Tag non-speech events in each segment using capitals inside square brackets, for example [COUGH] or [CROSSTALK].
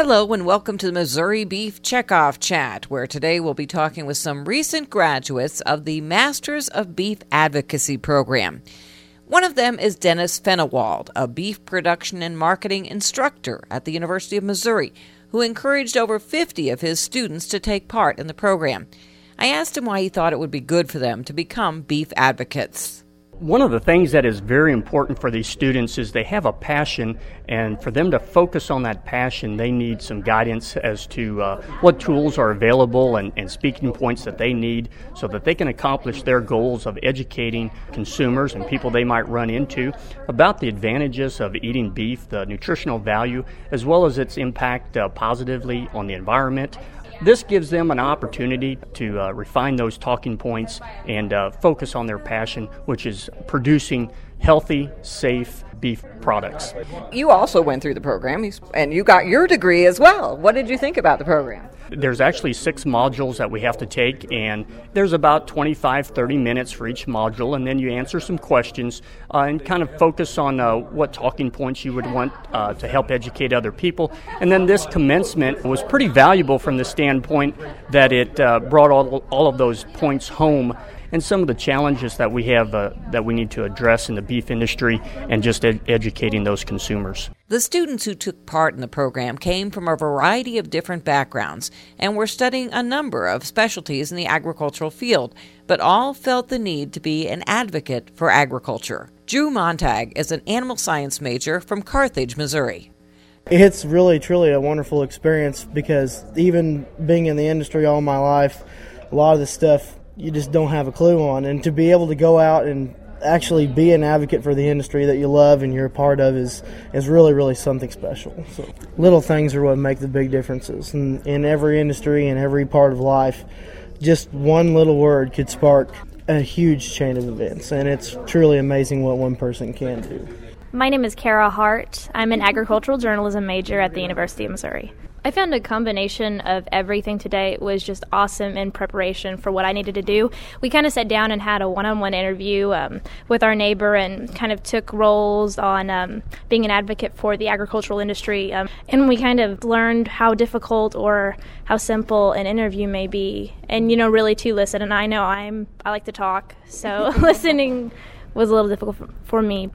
Hello and welcome to the Missouri Beef Checkoff Chat, where today we'll be talking with some recent graduates of the Masters of Beef Advocacy program. One of them is Dennis Fennewald, a beef production and marketing instructor at the University of Missouri, who encouraged over 50 of his students to take part in the program. I asked him why he thought it would be good for them to become beef advocates. One of the things that is very important for these students is they have a passion, and for them to focus on that passion, they need some guidance as to uh, what tools are available and, and, speaking points that they need so that they can accomplish their goals of educating consumers and people they might run into about the advantages of eating beef, the nutritional value, as well as its impact uh, positively on the environment, this gives them an opportunity to uh, refine those talking points and uh, focus on their passion, which is producing healthy, safe beef products. You also went through the program and you got your degree as well. What did you think about the program? There's actually six modules that we have to take, and there's about 25, 30 minutes for each module, and then you answer some questions uh, and kind of focus on uh, what talking points you would want uh, to help educate other people. And then this commencement was pretty valuable from the standpoint that it uh, brought all, all of those points home and some of the challenges that we have uh, that we need to address in the beef industry and just ed- educating those consumers. The students who took part in the program came from a variety of different backgrounds and were studying a number of specialties in the agricultural field, but all felt the need to be an advocate for agriculture. Drew Montag is an animal science major from Carthage, Missouri. It's really, truly a wonderful experience because even being in the industry all my life, a lot of the stuff you just don't have a clue on. And to be able to go out and actually be an advocate for the industry that you love and you're a part of is is really really something special. So little things are what make the big differences. And in every industry and every part of life, just one little word could spark a huge chain of events, and it's truly amazing what one person can do. My name is Kara Hart. I'm an agricultural journalism major at the University of Missouri. I found a combination of everything today was just awesome in preparation for what I needed to do. We kind of sat down and had a one on one interview um, with our neighbor and kind of took roles on um, being an advocate for the agricultural industry. Um, and we kind of learned how difficult or how simple an interview may be. And, you know, really to listen. And I know I'm, I like to talk, so [LAUGHS] listening was a little difficult for, for me.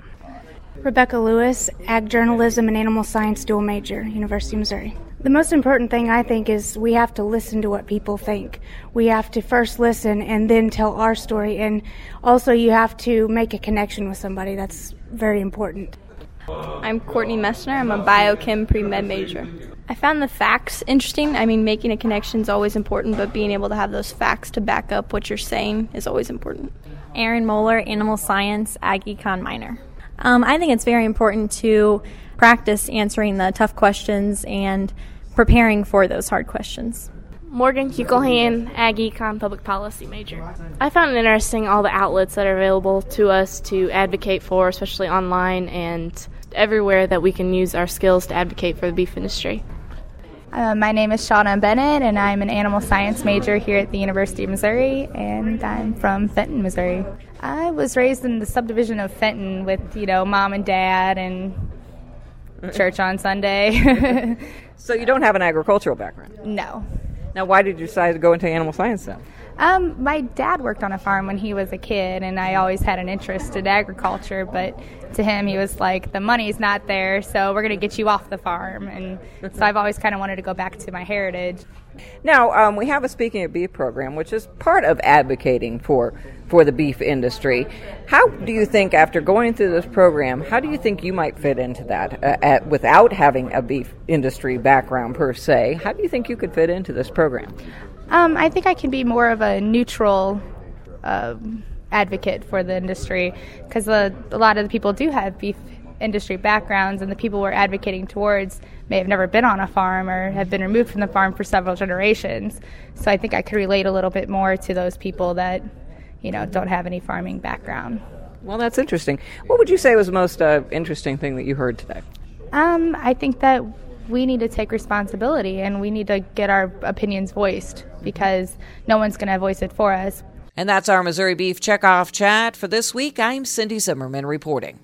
Rebecca Lewis, Ag Journalism and Animal Science dual major, University of Missouri. The most important thing I think is we have to listen to what people think. We have to first listen and then tell our story. And also, you have to make a connection with somebody. That's very important. I'm Courtney Messner. I'm a biochem pre med major. I found the facts interesting. I mean, making a connection is always important, but being able to have those facts to back up what you're saying is always important. Aaron Moeller, Animal Science, Ag Econ minor. Um, I think it's very important to practice answering the tough questions and preparing for those hard questions. Morgan Kugelhan, Ag Econ Public Policy major. I found it interesting all the outlets that are available to us to advocate for, especially online and everywhere that we can use our skills to advocate for the beef industry. Uh, my name is Shauna Bennett, and I'm an animal science major here at the University of Missouri, and I'm from Fenton, Missouri. I was raised in the subdivision of Fenton with, you know, mom and dad and [LAUGHS] church on Sunday. so you don't have an agricultural background? No. Now, why did you decide to go into animal science then? Um, my dad worked on a farm when he was a kid, and I always had an interest in agriculture. But to him, he was like, "The money's not there, so we're going to get you off the farm." And so I've always kind of wanted to go back to my heritage. Now, um, we have a Speaking of Beef program, which is part of advocating for for the beef industry. How do you think, after going through this program, how do you think you might fit into that uh, at, without having a beef industry background per se? How do you think you could fit into this program? Um, I think I can be more of a neutral uh, advocate for the industry because a lot of the people do have beef industry backgrounds, and the people we're advocating towards may have never been on a farm or have been removed from the farm for several generations. So I think I could relate a little bit more to those people that, you know, don't have any farming background. Well, that's interesting. What would you say was the most uh, interesting thing that you heard today? Um, I think that we need to take responsibility and we need to get our opinions voiced because no one's going to voice it for us. And that's our Missouri Beef Checkoff Chat for this week. I'm Cindy Zimmerman reporting.